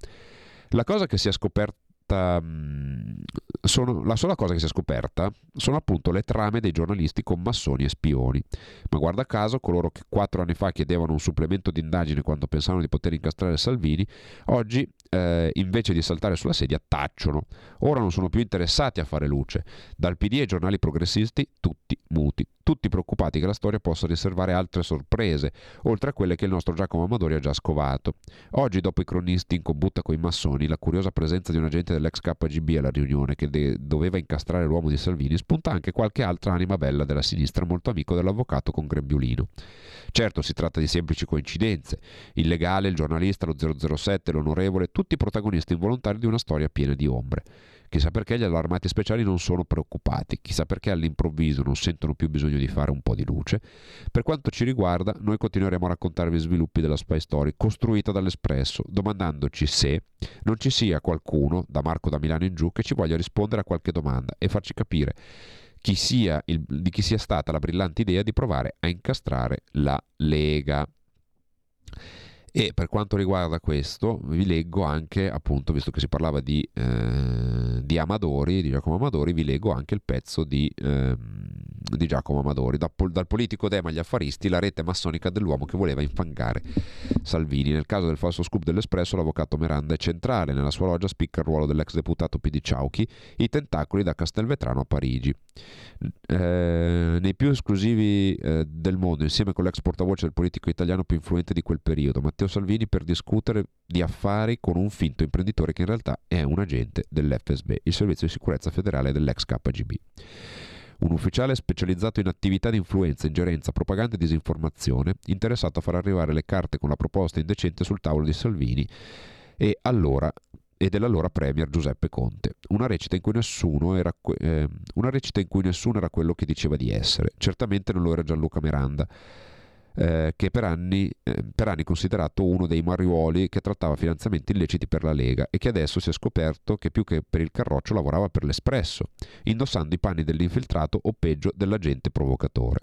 La cosa che si è scoperta sono, la sola cosa che si è scoperta sono appunto le trame dei giornalisti con massoni e spioni. Ma guarda caso, coloro che quattro anni fa chiedevano un supplemento di indagine quando pensavano di poter incastrare Salvini, oggi eh, invece di saltare sulla sedia tacciono. Ora non sono più interessati a fare luce. Dal PD ai giornali progressisti, tutti muti, tutti preoccupati che la storia possa riservare altre sorprese, oltre a quelle che il nostro Giacomo Amadori ha già scovato. Oggi, dopo i cronisti in combutta con i massoni, la curiosa presenza di un agente dell'ex KGB alla riunione che de- doveva incastrare l'uomo di Salvini, spunta anche qualche altra anima bella della sinistra, molto amico dell'avvocato con grembiulino. Certo, si tratta di semplici coincidenze. Il legale, il giornalista, lo 007, l'onorevole, tutti protagonisti involontari di una storia piena di ombre. Chissà perché gli allarmati speciali non sono preoccupati, chissà perché all'improvviso non sentono più bisogno di fare un po' di luce. Per quanto ci riguarda, noi continueremo a raccontarvi i sviluppi della spy story costruita dall'Espresso, domandandoci se non ci sia qualcuno, da Marco da Milano in giù, che ci voglia rispondere a qualche domanda e farci capire chi sia il, di chi sia stata la brillante idea di provare a incastrare la Lega. E per quanto riguarda questo, vi leggo anche, appunto, visto che si parlava di, eh, di Amadori, di Giacomo Amadori, vi leggo anche il pezzo di, eh, di Giacomo Amadori, da, dal politico Dema agli affaristi, la rete massonica dell'uomo che voleva infangare Salvini. Nel caso del falso scoop dell'Espresso, l'avvocato Miranda è centrale, nella sua loggia spicca il ruolo dell'ex deputato PD Ciauchi, i tentacoli da Castelvetrano a Parigi. Eh, nei più esclusivi eh, del mondo, insieme con l'ex portavoce del politico italiano più influente di quel periodo, Matteo Salvini per discutere di affari con un finto imprenditore che in realtà è un agente dell'FSB, il servizio di sicurezza federale dell'ex KGB. Un ufficiale specializzato in attività di influenza, ingerenza, propaganda e disinformazione, interessato a far arrivare le carte con la proposta indecente sul tavolo di Salvini e allora e dell'allora premier Giuseppe Conte. Una recita, era, eh, una recita in cui nessuno era quello che diceva di essere. Certamente non lo era Gianluca Miranda eh, che per anni, eh, per anni considerato uno dei mariuoli che trattava finanziamenti illeciti per la Lega e che adesso si è scoperto che più che per il Carroccio lavorava per l'Espresso, indossando i panni dell'infiltrato o peggio dell'agente provocatore.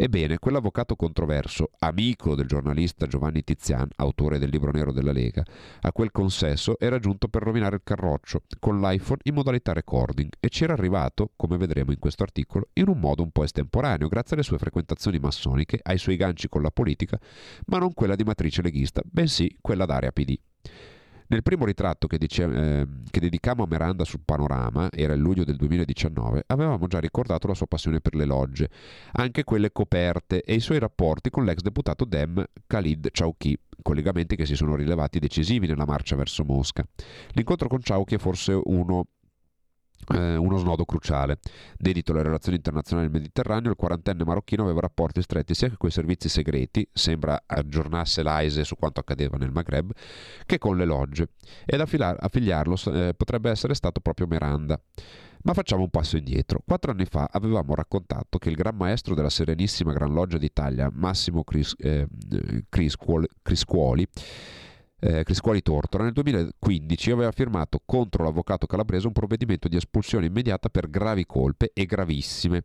Ebbene, quell'avvocato controverso, amico del giornalista Giovanni Tizian, autore del libro nero della Lega, a quel consesso era giunto per rovinare il carroccio con l'iPhone in modalità recording e ci era arrivato, come vedremo in questo articolo, in un modo un po' estemporaneo, grazie alle sue frequentazioni massoniche, ai suoi ganci con la politica, ma non quella di matrice leghista, bensì quella d'area PD. Nel primo ritratto che, dice- eh, che dedicammo a Miranda sul panorama, era il luglio del 2019, avevamo già ricordato la sua passione per le logge, anche quelle coperte, e i suoi rapporti con l'ex deputato Dem Khalid Chowki, collegamenti che si sono rilevati decisivi nella marcia verso Mosca. L'incontro con Chowki è forse uno uno snodo cruciale. Dedito alle relazioni internazionali del Mediterraneo, il quarantenne marocchino aveva rapporti stretti sia con i servizi segreti, sembra aggiornasse l'AISE su quanto accadeva nel Maghreb, che con le logge. E ad affila- affiliarlo eh, potrebbe essere stato proprio Miranda. Ma facciamo un passo indietro. Quattro anni fa avevamo raccontato che il gran maestro della Serenissima Gran Loggia d'Italia, Massimo Cris- eh, Criscuoli, Criscuoli eh, Criscuoli Tortora, nel 2015 aveva firmato contro l'avvocato calabrese un provvedimento di espulsione immediata per gravi colpe e gravissime,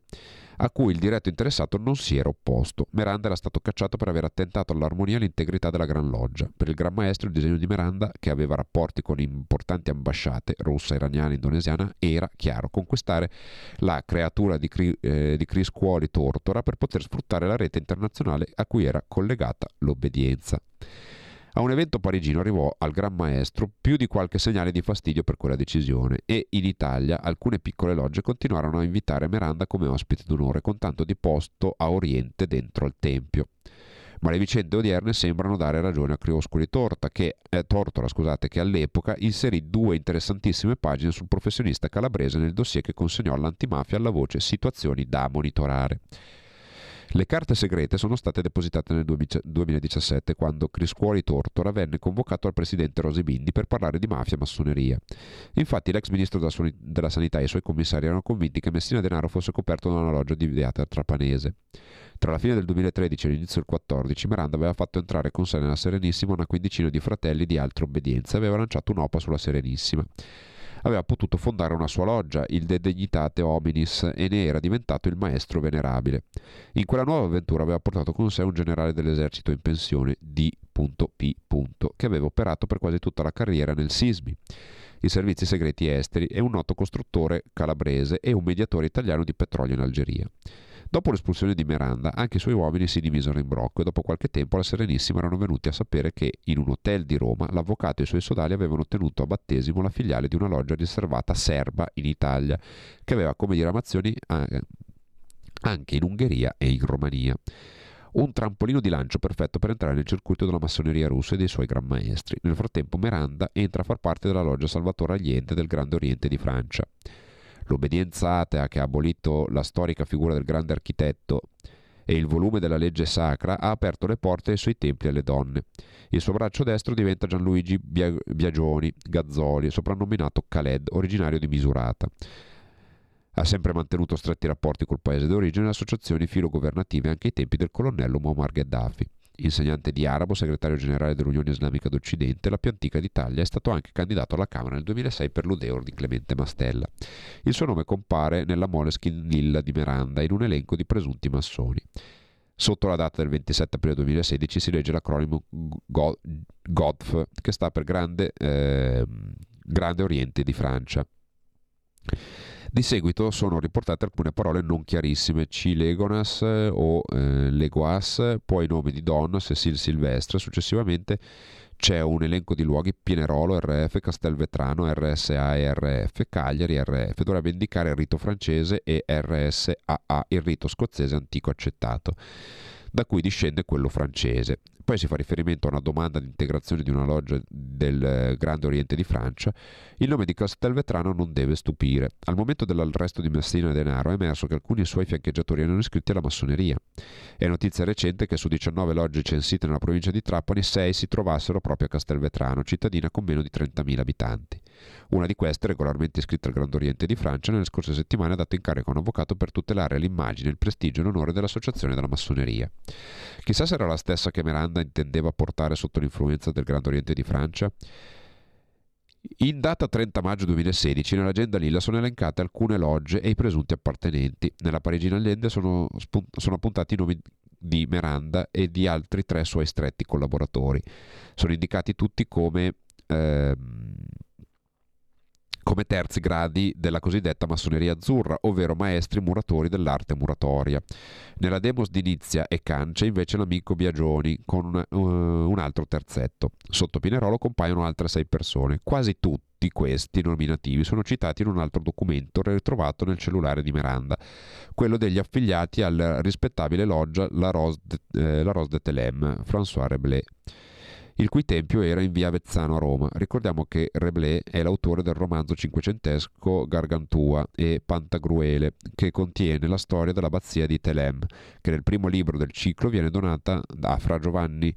a cui il diretto interessato non si era opposto. Miranda era stato cacciato per aver attentato all'armonia e all'integrità della Gran Loggia. Per il Gran Maestro il disegno di Miranda, che aveva rapporti con importanti ambasciate, russa, iraniana, indonesiana, era, chiaro, conquistare la creatura di, Cri- eh, di Criscuoli Tortora per poter sfruttare la rete internazionale a cui era collegata l'obbedienza. A un evento parigino arrivò al Gran Maestro più di qualche segnale di fastidio per quella decisione e in Italia alcune piccole logge continuarono a invitare Miranda come ospite d'onore con tanto di posto a Oriente dentro al Tempio. Ma le vicende odierne sembrano dare ragione a Crioscoli Torta, che, eh, Tortora, scusate, che all'epoca inserì due interessantissime pagine sul professionista calabrese nel dossier che consegnò all'antimafia alla voce Situazioni da monitorare. Le carte segrete sono state depositate nel 2017 quando Criscuoli Tortora venne convocato al presidente Rosi Bindi per parlare di mafia e massoneria. Infatti l'ex ministro della, Sanità e i suoi commissari erano convinti che Messina Denaro fosse coperto da una loggia di Trapanese. Tra la fine del 2013 e l'inizio del 2014 Miranda aveva fatto entrare con sé nella Serenissima una quindicina di fratelli di altre obbedienze e aveva lanciato un'opa sulla Serenissima aveva potuto fondare una sua loggia, il De Dignitate Hominis, e ne era diventato il maestro venerabile. In quella nuova avventura aveva portato con sé un generale dell'esercito in pensione, D.P. che aveva operato per quasi tutta la carriera nel Sismi i servizi segreti esteri e un noto costruttore calabrese e un mediatore italiano di petrolio in Algeria. Dopo l'espulsione di Miranda, anche i suoi uomini si divisero in brocco e dopo qualche tempo la Serenissima erano venuti a sapere che in un hotel di Roma l'avvocato e i suoi sodali avevano tenuto a battesimo la filiale di una loggia riservata serba in Italia, che aveva come diramazioni anche in Ungheria e in Romania un trampolino di lancio perfetto per entrare nel circuito della massoneria russa e dei suoi gran maestri. Nel frattempo Miranda entra a far parte della loggia Salvatore Allende del Grande Oriente di Francia. L'obbedienza atea che ha abolito la storica figura del grande architetto e il volume della legge sacra ha aperto le porte ai suoi templi alle donne. Il suo braccio destro diventa Gianluigi Biagioni Gazzoli, soprannominato Khaled, originario di Misurata. Ha sempre mantenuto stretti rapporti col paese d'origine e associazioni filogovernative anche ai tempi del colonnello Muammar Gheddafi. Insegnante di arabo, segretario generale dell'Unione Islamica d'Occidente, la più antica d'Italia, è stato anche candidato alla Camera nel 2006 per l'Udeur di Clemente Mastella. Il suo nome compare nella Moleskin Lilla di Miranda in un elenco di presunti massoni. Sotto la data del 27 aprile 2016 si legge l'acronimo GODF, che sta per Grande, eh, Grande Oriente di Francia. Di seguito sono riportate alcune parole non chiarissime, Cilegonas o eh, Legoas, poi i nomi di Don, Cecil Silvestre, successivamente c'è un elenco di luoghi Pinerolo, RF, Castelvetrano, RSA e RF, Cagliari, RF, dovrebbe indicare il rito francese e RSAA, il rito scozzese antico accettato, da cui discende quello francese. Poi si fa riferimento a una domanda di integrazione di una loggia del Grande Oriente di Francia. Il nome di Castelvetrano non deve stupire. Al momento dell'arresto di Messina Denaro è emerso che alcuni suoi fiancheggiatori erano iscritti alla massoneria. È notizia recente che su 19 logge censite nella provincia di Trapani, 6 si trovassero proprio a Castelvetrano, cittadina con meno di 30.000 abitanti. Una di queste, regolarmente iscritta al Grande Oriente di Francia, nelle scorse settimane ha dato incarico a un avvocato per tutelare l'immagine, il prestigio e l'onore dell'associazione della massoneria. Chissà se era la stessa che Miranda intendeva portare sotto l'influenza del Grande Oriente di Francia? In data 30 maggio 2016 nell'agenda Lilla sono elencate alcune logge e i presunti appartenenti. Nella Parigina Allende sono, spunt- sono appuntati i nomi di Miranda e di altri tre suoi stretti collaboratori. Sono indicati tutti come ehm, come terzi gradi della cosiddetta massoneria azzurra, ovvero maestri muratori dell'arte muratoria. Nella demos di Nizia e Cancia invece l'amico Biagioni con uh, un altro terzetto. Sotto Pinerolo compaiono altre sei persone, quasi tutti questi nominativi sono citati in un altro documento ritrovato nel cellulare di Miranda, quello degli affiliati alla rispettabile loggia La Rose de, eh, de Telem, François Reblé il cui tempio era in via Avezzano a Roma. Ricordiamo che Reblé è l'autore del romanzo cinquecentesco Gargantua e Pantagruele, che contiene la storia dell'abbazia di Telem, che nel primo libro del ciclo viene donata da Fra Giovanni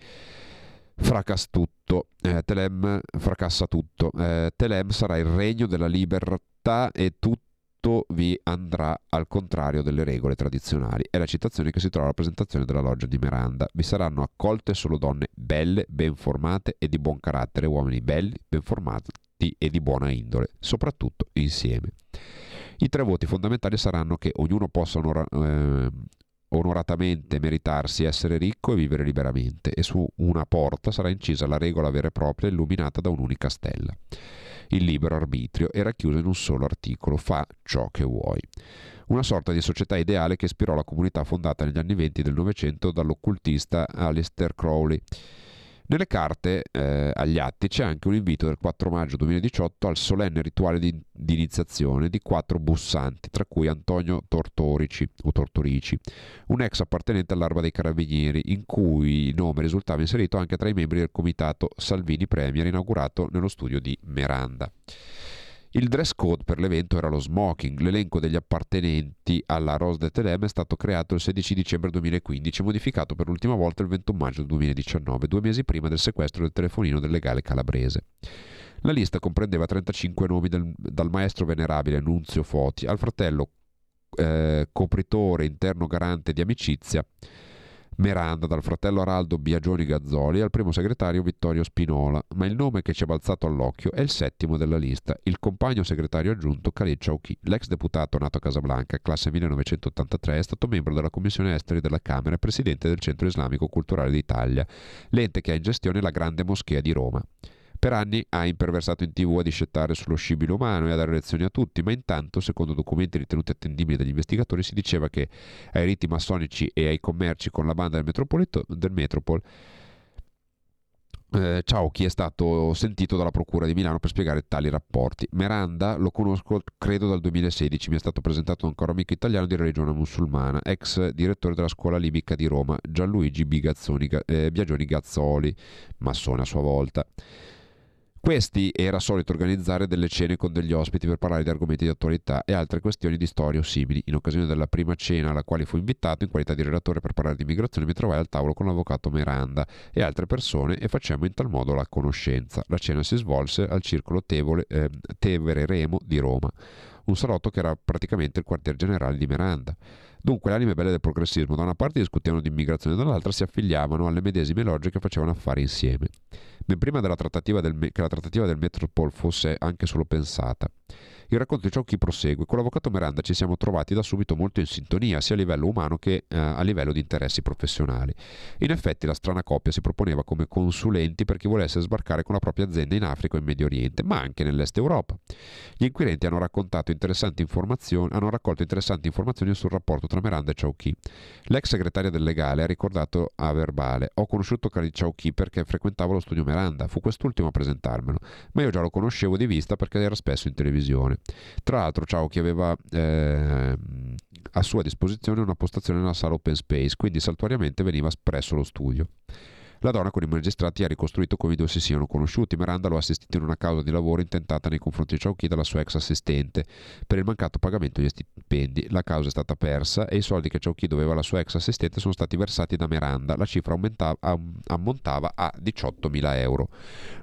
Fracastutto. Eh, Telem fracassa tutto. Eh, Telem sarà il regno della libertà e tutto tutto vi andrà al contrario delle regole tradizionali. È la citazione che si trova alla presentazione della loggia di Miranda. Vi saranno accolte solo donne belle, ben formate e di buon carattere, uomini belli, ben formati e di buona indole, soprattutto insieme. I tre voti fondamentali saranno che ognuno possa onora, eh, onoratamente meritarsi essere ricco e vivere liberamente e su una porta sarà incisa la regola vera e propria illuminata da un'unica stella il libero arbitrio era chiuso in un solo articolo, fa ciò che vuoi. Una sorta di società ideale che ispirò la comunità fondata negli anni venti del Novecento dall'occultista Alistair Crowley. Nelle carte eh, agli atti c'è anche un invito del 4 maggio 2018 al solenne rituale di, di iniziazione di quattro bussanti, tra cui Antonio Tortorici, Tortorici, un ex appartenente all'Arma dei Carabinieri, in cui il nome risultava inserito anche tra i membri del comitato Salvini Premier inaugurato nello studio di Meranda. Il dress code per l'evento era lo smoking. L'elenco degli appartenenti alla Rose de Telem è stato creato il 16 dicembre 2015 e modificato per l'ultima volta il 21 maggio 2019, due mesi prima del sequestro del telefonino del legale calabrese. La lista comprendeva 35 nomi del, dal maestro venerabile Nunzio Foti al fratello eh, copritore interno garante di amicizia Meranda dal fratello Araldo Biagioni Gazzoli al primo segretario Vittorio Spinola, ma il nome che ci è balzato all'occhio è il settimo della lista, il compagno segretario aggiunto Khalid Chauki. L'ex deputato nato a Casablanca, classe 1983, è stato membro della Commissione Esteri della Camera e presidente del Centro Islamico Culturale d'Italia, l'ente che ha in gestione la Grande Moschea di Roma. Per anni ha imperversato in tv a discettare sullo scibile umano e a dare lezioni a tutti, ma intanto, secondo documenti ritenuti attendibili dagli investigatori, si diceva che ai riti massonici e ai commerci con la banda del, del Metropol eh, ciao chi è stato sentito dalla Procura di Milano per spiegare tali rapporti. Meranda lo conosco credo dal 2016, mi è stato presentato un caro amico italiano di religione musulmana, ex direttore della scuola libica di Roma, Gianluigi Bigazzoni, eh, Biagioni Gazzoli, massone a sua volta. Questi era solito organizzare delle cene con degli ospiti per parlare di argomenti di attualità e altre questioni di storia o simili. In occasione della prima cena alla quale fu invitato in qualità di relatore per parlare di immigrazione mi trovai al tavolo con l'avvocato Miranda e altre persone e facciamo in tal modo la conoscenza. La cena si svolse al circolo Tevole, eh, Tevere Remo di Roma, un salotto che era praticamente il quartier generale di Miranda. Dunque le anime belle del progressismo da una parte discutevano di immigrazione, dall'altra si affiliavano alle medesime logiche e facevano affari insieme ben prima della trattativa del, che la trattativa del Metropol fosse anche solo pensata. Il racconto di ciò chi prosegue. Con l'avvocato Miranda ci siamo trovati da subito molto in sintonia, sia a livello umano che eh, a livello di interessi professionali. In effetti la strana coppia si proponeva come consulenti per chi volesse sbarcare con la propria azienda in Africa o in Medio Oriente, ma anche nell'Est Europa. Gli inquirenti hanno, interessanti hanno raccolto interessanti informazioni sul rapporto tra Miranda e Chauchi. L'ex segretaria del legale ha ricordato a verbale: Ho conosciuto Chauchi perché frequentavo lo studio Miranda, fu quest'ultimo a presentarmelo, ma io già lo conoscevo di vista perché era spesso in televisione. Tra l'altro ciao chi aveva eh, a sua disposizione una postazione nella sala open space, quindi saltuariamente veniva espresso lo studio. La donna con i magistrati ha ricostruito come i due si siano conosciuti. Miranda lo ha assistito in una causa di lavoro intentata nei confronti di Chauchi dalla sua ex assistente per il mancato pagamento degli stipendi. La causa è stata persa e i soldi che Chauchi doveva alla sua ex assistente sono stati versati da Miranda. La cifra ammontava a 18.000 euro.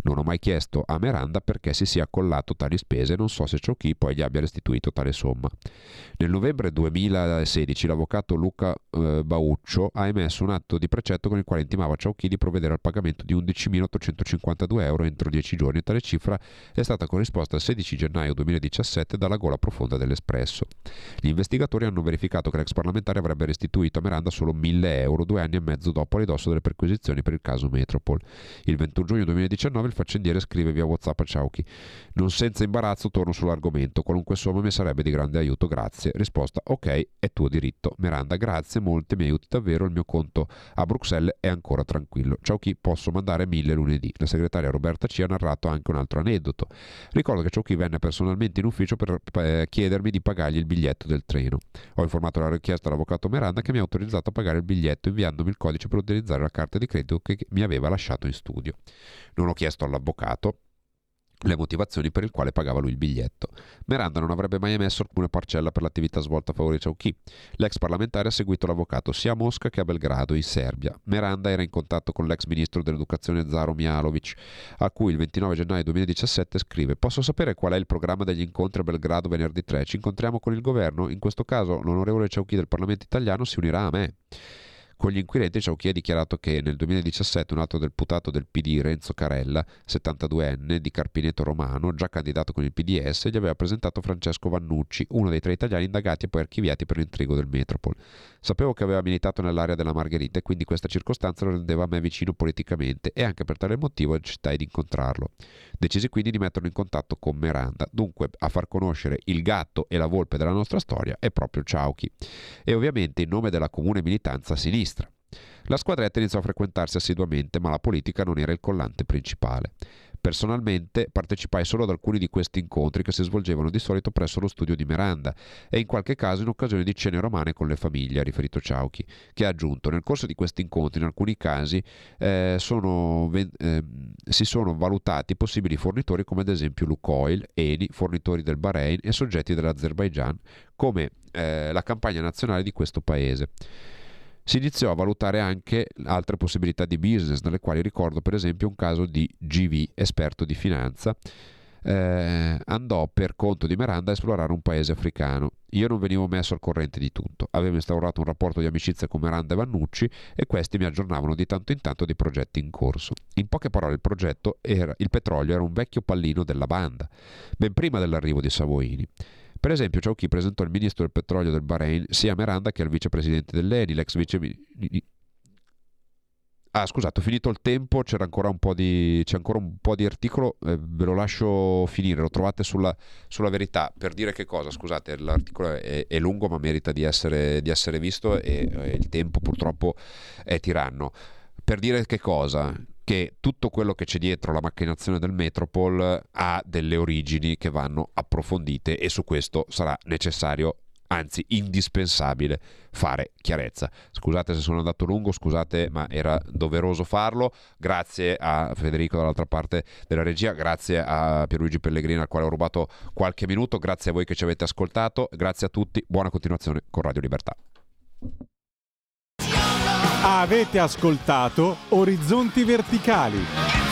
Non ho mai chiesto a Miranda perché si sia accollato tali spese e non so se Chauchi poi gli abbia restituito tale somma. Nel novembre 2016 l'avvocato Luca eh, Bauccio ha emesso un atto di precetto con il quale intimava Chauchi di provvedere provvedere al pagamento di 11.852 euro entro 10 giorni. Tale cifra è stata corrisposta il 16 gennaio 2017 dalla gola profonda dell'Espresso. Gli investigatori hanno verificato che l'ex parlamentare avrebbe restituito a Miranda solo 1.000 euro due anni e mezzo dopo a ridosso delle perquisizioni per il caso Metropol. Il 21 giugno 2019 il faccendiere scrive via WhatsApp a Ciauchi: Non senza imbarazzo torno sull'argomento, qualunque somma mi sarebbe di grande aiuto, grazie. Risposta: Ok, è tuo diritto. Miranda, grazie, molte, mi aiuti davvero, il mio conto a Bruxelles è ancora tranquillo. Ciauchi, posso mandare mille lunedì. La segretaria Roberta C ha narrato anche un altro aneddoto. Ricordo che Ciauchi venne personalmente in ufficio per eh, chiedermi di pagargli il biglietto del treno. Ho informato la richiesta all'avvocato Miranda che mi ha autorizzato a pagare il biglietto inviandomi il codice per utilizzare la carta di credito che mi aveva lasciato in studio. Non ho chiesto all'avvocato le motivazioni per il quale pagava lui il biglietto. Miranda non avrebbe mai emesso alcuna parcella per l'attività svolta a favore di Ciauchi. L'ex parlamentare ha seguito l'avvocato sia a Mosca che a Belgrado, in Serbia. Miranda era in contatto con l'ex ministro dell'educazione Zaro Mialovic, a cui il 29 gennaio 2017 scrive «Posso sapere qual è il programma degli incontri a Belgrado venerdì 3? Ci incontriamo con il governo? In questo caso l'onorevole Ciauchi del Parlamento italiano si unirà a me». Con gli inquirenti Ciauchi ha dichiarato che nel 2017 un altro deputato del PD, Renzo Carella, 72enne, di Carpineto Romano, già candidato con il PDS, gli aveva presentato Francesco Vannucci, uno dei tre italiani indagati e poi archiviati per l'intrigo del Metropol. Sapevo che aveva militato nell'area della Margherita e quindi questa circostanza lo rendeva a me vicino politicamente e anche per tale motivo accettai di incontrarlo. Decisi quindi di metterlo in contatto con Miranda. Dunque, a far conoscere il gatto e la volpe della nostra storia è proprio Ciauchi. E ovviamente in nome della comune militanza sinistra. La squadretta iniziò a frequentarsi assiduamente, ma la politica non era il collante principale. Personalmente partecipai solo ad alcuni di questi incontri che si svolgevano di solito presso lo studio di Miranda e in qualche caso in occasione di cene romane con le famiglie, ha riferito Ciauchi, che ha aggiunto nel corso di questi incontri in alcuni casi eh, sono, eh, si sono valutati possibili fornitori come ad esempio Lukoil, Eni, fornitori del Bahrain e soggetti dell'Azerbaijan come eh, la campagna nazionale di questo paese. Si iniziò a valutare anche altre possibilità di business, nelle quali ricordo per esempio un caso di GV, esperto di finanza, eh, andò per conto di Miranda a esplorare un paese africano. Io non venivo messo al corrente di tutto. Avevo instaurato un rapporto di amicizia con Miranda e Vannucci e questi mi aggiornavano di tanto in tanto dei progetti in corso. In poche parole, il progetto era il petrolio era un vecchio pallino della banda, ben prima dell'arrivo di Savoini. Per esempio, Ciauchi presentò il ministro del petrolio del Bahrain sia a Miranda che al vicepresidente dell'ENI, l'ex vice Ah, scusate, ho finito il tempo, c'era ancora un po' di, c'è ancora un po' di articolo, eh, ve lo lascio finire, lo trovate sulla, sulla, verità. Per dire che cosa? Scusate, l'articolo è, è lungo ma merita di essere, di essere visto e, e il tempo purtroppo è tiranno. Per dire che cosa? Che tutto quello che c'è dietro la macchinazione del Metropol ha delle origini che vanno approfondite e su questo sarà necessario anzi indispensabile fare chiarezza. Scusate se sono andato lungo, scusate ma era doveroso farlo. Grazie a Federico dall'altra parte della regia, grazie a Pierluigi Pellegrini al quale ho rubato qualche minuto, grazie a voi che ci avete ascoltato, grazie a tutti, buona continuazione con Radio Libertà. Avete ascoltato Orizzonti Verticali.